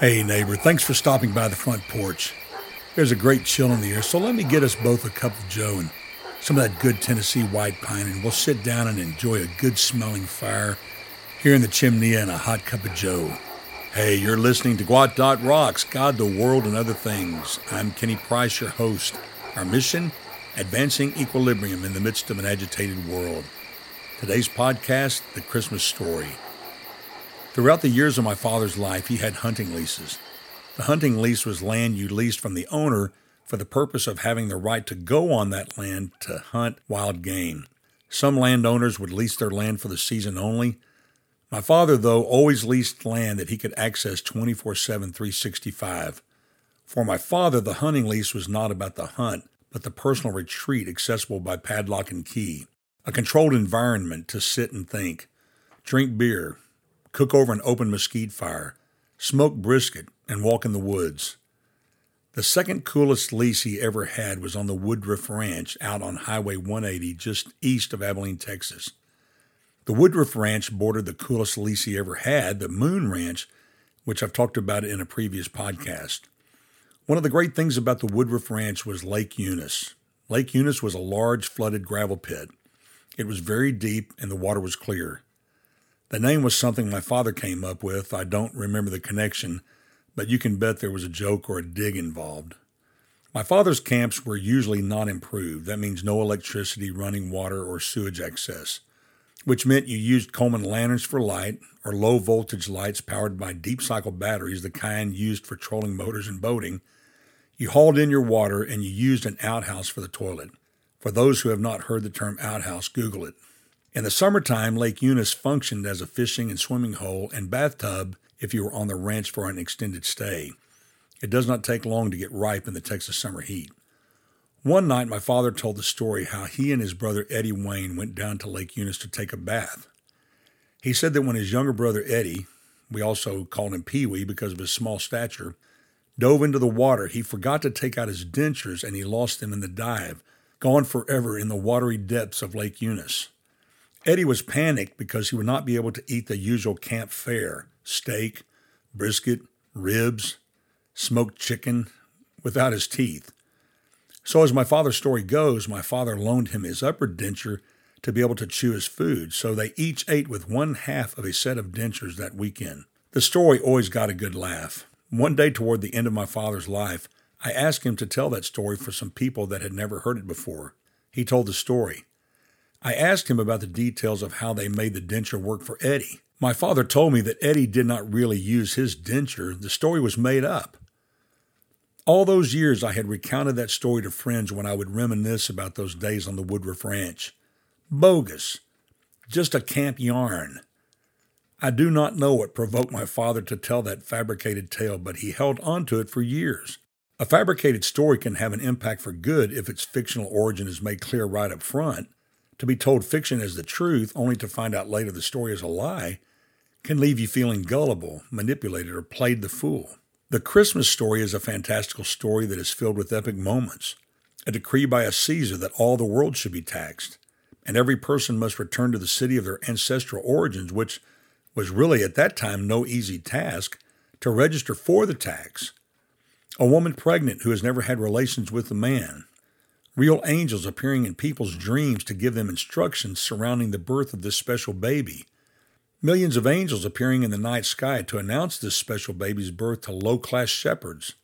Hey, neighbor, thanks for stopping by the front porch. There's a great chill in the air, so let me get us both a cup of Joe and some of that good Tennessee white pine, and we'll sit down and enjoy a good smelling fire here in the chimney and a hot cup of Joe. Hey, you're listening to Gwot Dot Rocks, God, the World, and Other Things. I'm Kenny Price, your host. Our mission? Advancing equilibrium in the midst of an agitated world. Today's podcast, The Christmas Story. Throughout the years of my father's life, he had hunting leases. The hunting lease was land you leased from the owner for the purpose of having the right to go on that land to hunt wild game. Some landowners would lease their land for the season only. My father, though, always leased land that he could access 24 7, 365. For my father, the hunting lease was not about the hunt, but the personal retreat accessible by padlock and key, a controlled environment to sit and think, drink beer, cook over an open mesquite fire, smoke brisket, and walk in the woods. The second coolest lease he ever had was on the Woodruff Ranch out on Highway 180 just east of Abilene, Texas. The Woodruff Ranch bordered the coolest lease he ever had, the Moon Ranch, which I've talked about in a previous podcast. One of the great things about the Woodruff Ranch was Lake Eunice. Lake Eunice was a large flooded gravel pit. It was very deep and the water was clear. The name was something my father came up with. I don't remember the connection, but you can bet there was a joke or a dig involved. My father's camps were usually not improved. That means no electricity, running water, or sewage access, which meant you used Coleman lanterns for light or low voltage lights powered by deep cycle batteries, the kind used for trolling motors and boating. You hauled in your water and you used an outhouse for the toilet. For those who have not heard the term outhouse, Google it. In the summertime, Lake Eunice functioned as a fishing and swimming hole and bathtub if you were on the ranch for an extended stay. It does not take long to get ripe in the Texas summer heat. One night, my father told the story how he and his brother Eddie Wayne went down to Lake Eunice to take a bath. He said that when his younger brother Eddie, we also called him Pee Wee because of his small stature, dove into the water, he forgot to take out his dentures and he lost them in the dive, gone forever in the watery depths of Lake Eunice. Eddie was panicked because he would not be able to eat the usual camp fare steak, brisket, ribs, smoked chicken without his teeth. So, as my father's story goes, my father loaned him his upper denture to be able to chew his food, so they each ate with one half of a set of dentures that weekend. The story always got a good laugh. One day toward the end of my father's life, I asked him to tell that story for some people that had never heard it before. He told the story. I asked him about the details of how they made the denture work for Eddie. My father told me that Eddie did not really use his denture, the story was made up. All those years I had recounted that story to friends when I would reminisce about those days on the Woodruff Ranch. Bogus. Just a camp yarn. I do not know what provoked my father to tell that fabricated tale, but he held on to it for years. A fabricated story can have an impact for good if its fictional origin is made clear right up front, to be told fiction as the truth, only to find out later the story is a lie, can leave you feeling gullible, manipulated, or played the fool. The Christmas story is a fantastical story that is filled with epic moments. A decree by a Caesar that all the world should be taxed, and every person must return to the city of their ancestral origins, which was really at that time no easy task, to register for the tax. A woman pregnant who has never had relations with a man, real angels appearing in people's dreams to give them instructions surrounding the birth of this special baby. Millions of angels appearing in the night sky to announce this special baby's birth to low class shepherds.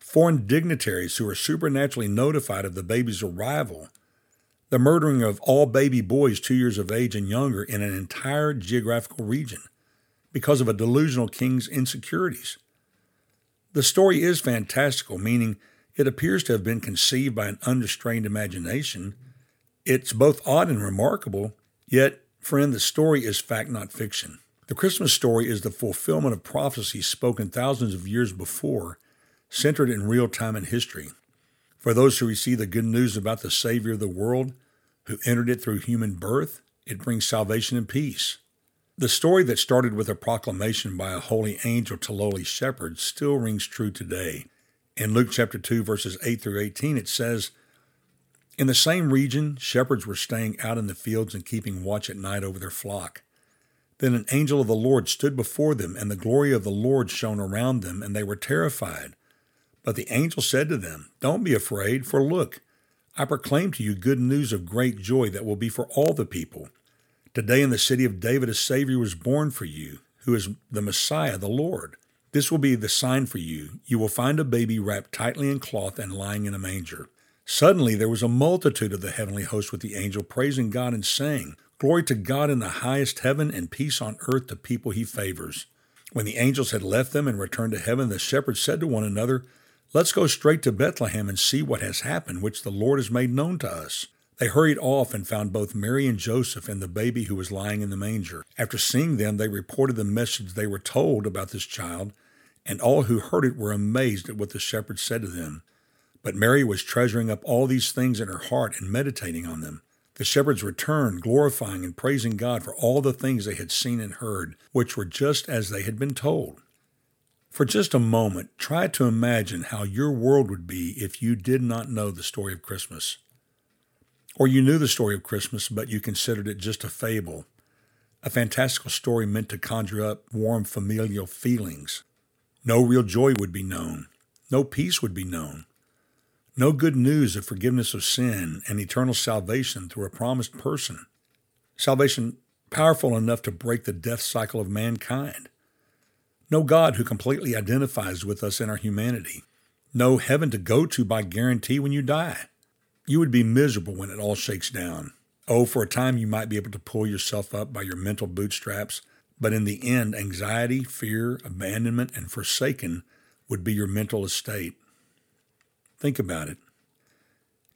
Foreign dignitaries who are supernaturally notified of the baby's arrival. The murdering of all baby boys two years of age and younger in an entire geographical region because of a delusional king's insecurities. The story is fantastical, meaning it appears to have been conceived by an unrestrained imagination. It's both odd and remarkable, yet, friend, the story is fact, not fiction. The Christmas story is the fulfillment of prophecies spoken thousands of years before, centered in real time and history. For those who receive the good news about the Savior of the world, who entered it through human birth, it brings salvation and peace. The story that started with a proclamation by a holy angel to lowly shepherds still rings true today. In Luke chapter 2, verses 8 through 18, it says, In the same region, shepherds were staying out in the fields and keeping watch at night over their flock. Then an angel of the Lord stood before them, and the glory of the Lord shone around them, and they were terrified. But the angel said to them, Don't be afraid, for look, I proclaim to you good news of great joy that will be for all the people. Today in the city of David a Savior was born for you, who is the Messiah, the Lord. This will be the sign for you. You will find a baby wrapped tightly in cloth and lying in a manger. Suddenly there was a multitude of the heavenly host with the angel praising God and saying, Glory to God in the highest heaven and peace on earth to people he favors. When the angels had left them and returned to heaven, the shepherds said to one another, Let's go straight to Bethlehem and see what has happened, which the Lord has made known to us. They hurried off and found both Mary and Joseph and the baby who was lying in the manger. After seeing them, they reported the message they were told about this child, and all who heard it were amazed at what the shepherds said to them. But Mary was treasuring up all these things in her heart and meditating on them. The shepherds returned, glorifying and praising God for all the things they had seen and heard, which were just as they had been told. For just a moment, try to imagine how your world would be if you did not know the story of Christmas. Or you knew the story of Christmas, but you considered it just a fable, a fantastical story meant to conjure up warm familial feelings. No real joy would be known, no peace would be known. No good news of forgiveness of sin and eternal salvation through a promised person. Salvation powerful enough to break the death cycle of mankind. No God who completely identifies with us in our humanity. No heaven to go to by guarantee when you die. You would be miserable when it all shakes down. Oh, for a time you might be able to pull yourself up by your mental bootstraps, but in the end, anxiety, fear, abandonment, and forsaken would be your mental estate. Think about it.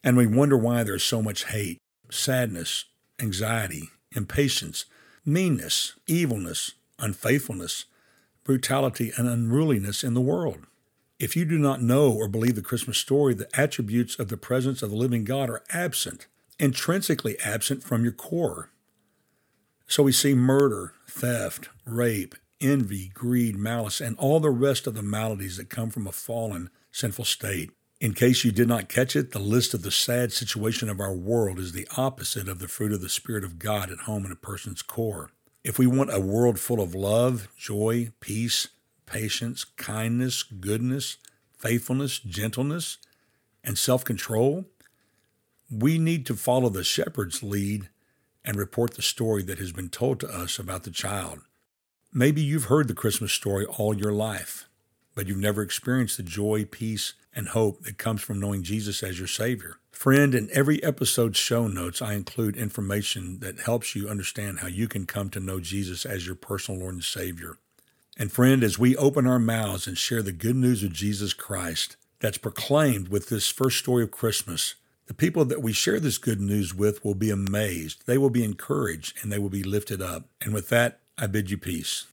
And we wonder why there's so much hate, sadness, anxiety, impatience, meanness, evilness, unfaithfulness, brutality, and unruliness in the world. If you do not know or believe the Christmas story, the attributes of the presence of the living God are absent, intrinsically absent from your core. So we see murder, theft, rape, envy, greed, malice, and all the rest of the maladies that come from a fallen, sinful state. In case you did not catch it, the list of the sad situation of our world is the opposite of the fruit of the Spirit of God at home in a person's core. If we want a world full of love, joy, peace, patience, kindness, goodness, faithfulness, gentleness, and self control, we need to follow the shepherd's lead and report the story that has been told to us about the child. Maybe you've heard the Christmas story all your life but you've never experienced the joy, peace, and hope that comes from knowing Jesus as your Savior. Friend, in every episode's show notes, I include information that helps you understand how you can come to know Jesus as your personal Lord and Savior. And friend, as we open our mouths and share the good news of Jesus Christ that's proclaimed with this first story of Christmas, the people that we share this good news with will be amazed. They will be encouraged and they will be lifted up. And with that, I bid you peace.